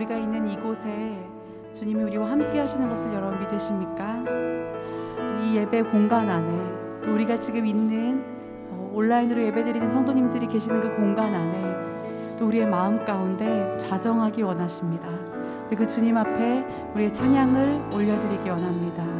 우리가 있는 이곳에 주님이 우리와 함께 하시는 것을 여러분 믿으십니까? 이 예배 공간 안에 또 우리가 지금 있는 어, 온라인으로 예배드리는 성도님들이 계시는 그 공간 안에 또 우리의 마음 가운데 좌정하기 원하십니다. 그 주님 앞에 우리의 찬양을 올려드리기 원합니다.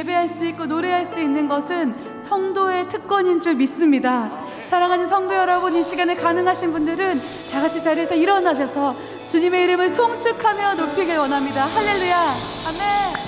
예배할 수 있고 노래할 수 있는 것은 성도의 특권인 줄 믿습니다. 사랑하는 성도 여러분, 이 시간에 가능하신 분들은 다 같이 자리에서 일어나셔서 주님의 이름을 송축하며 높이길 원합니다. 할렐루야. 아멘.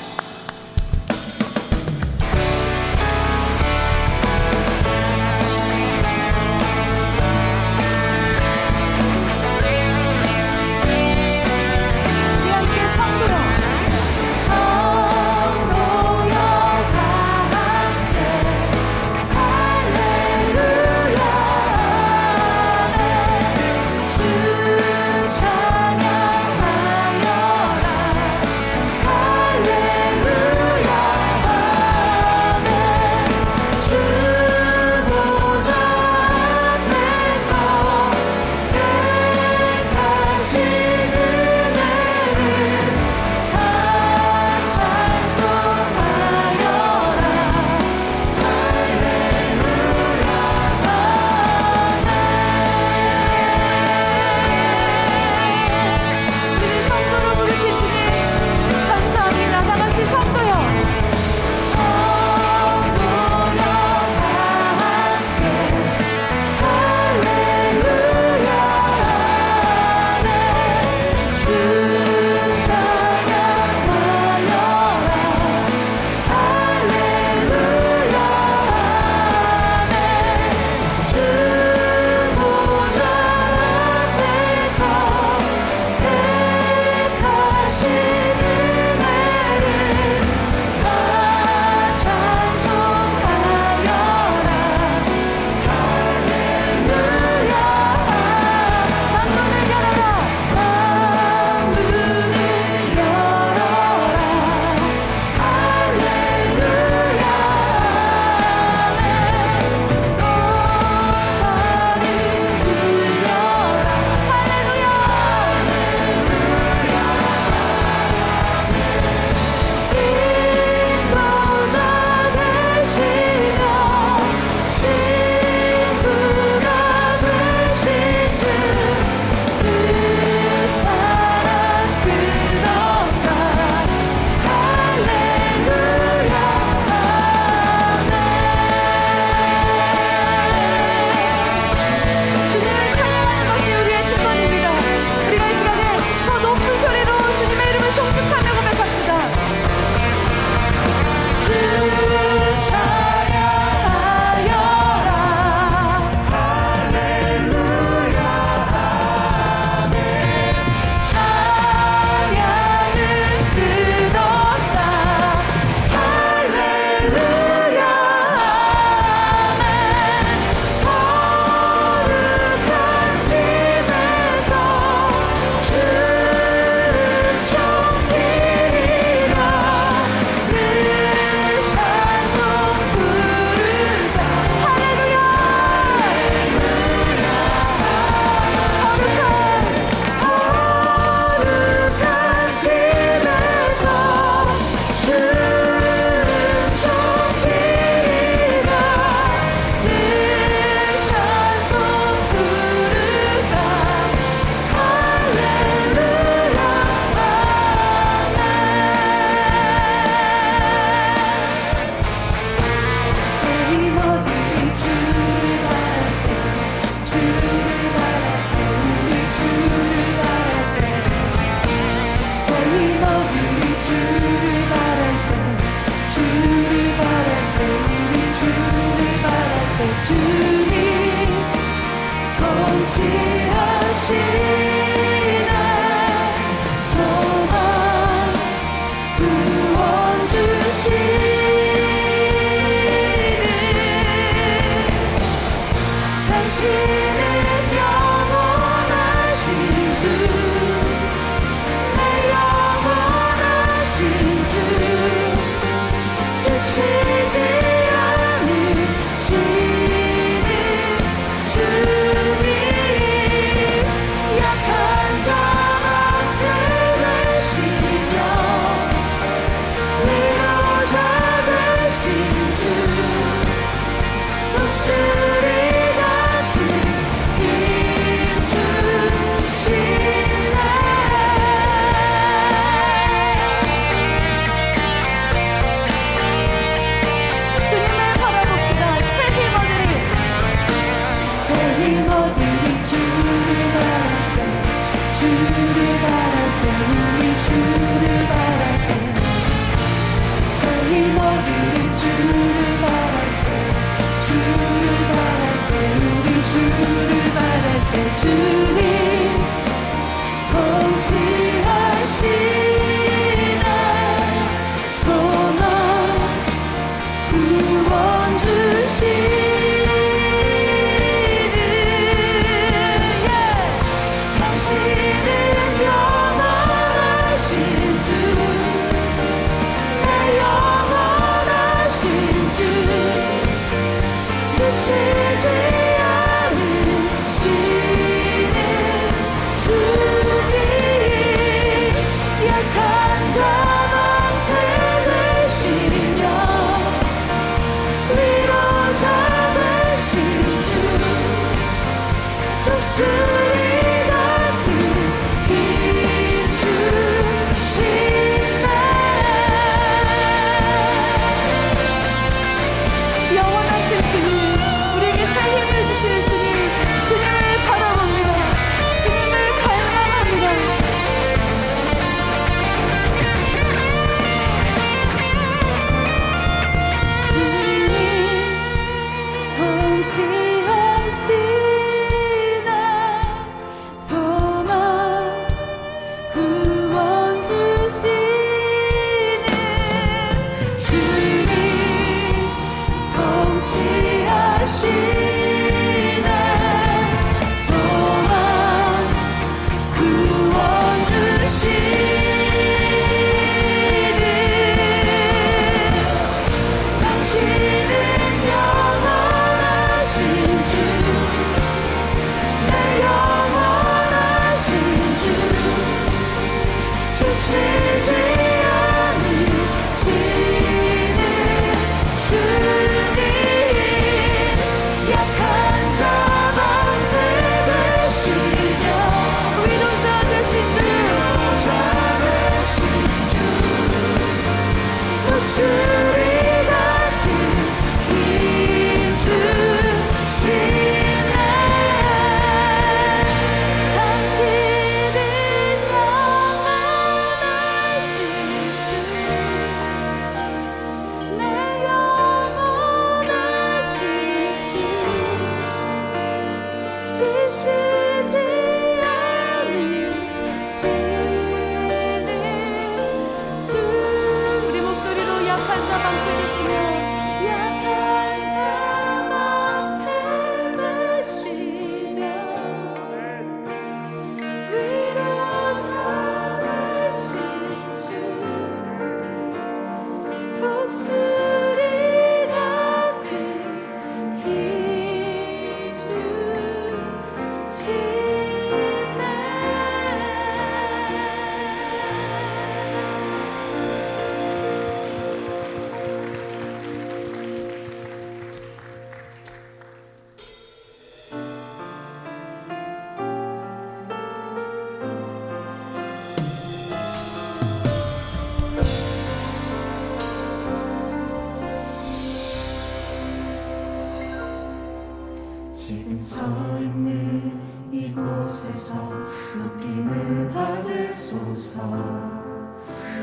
높임을 받으소서.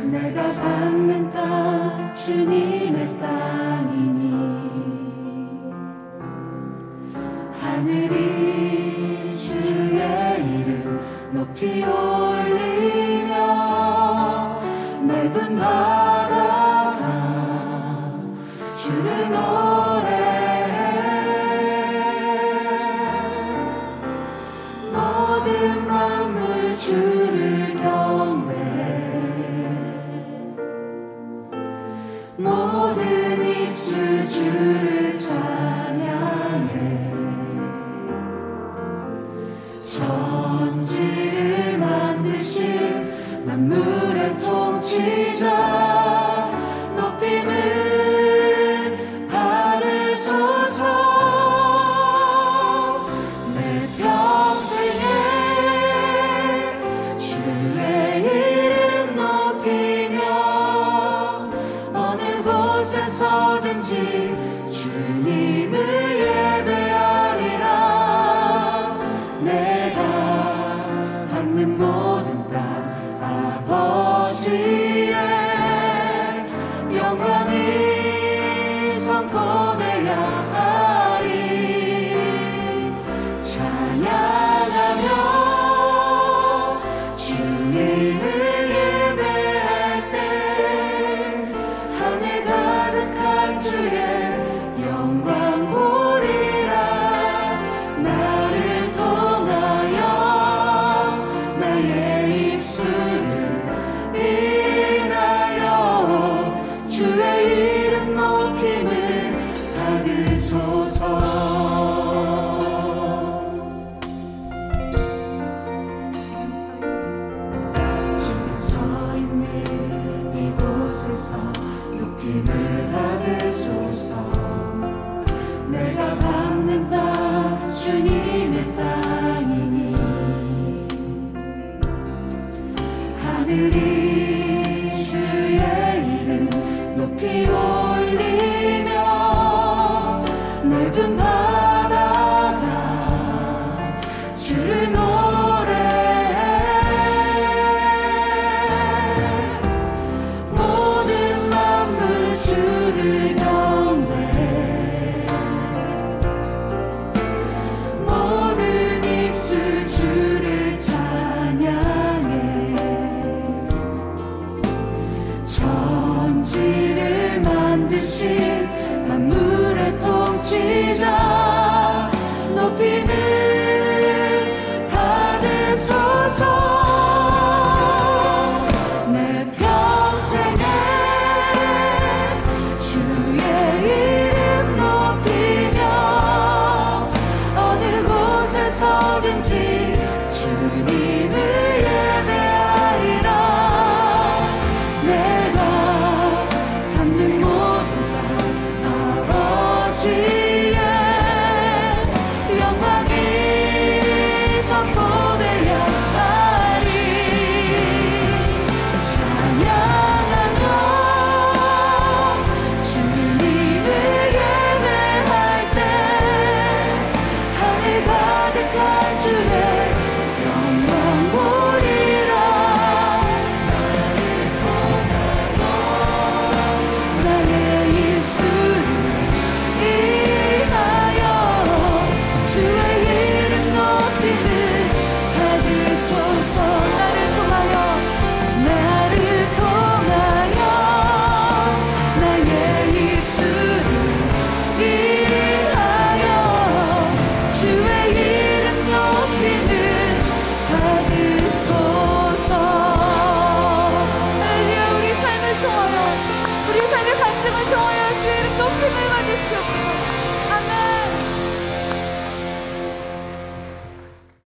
내가 받는 땅 주님의 땅이니 모든 입술 주를 어디서든지 주님 높 천지 Jesus.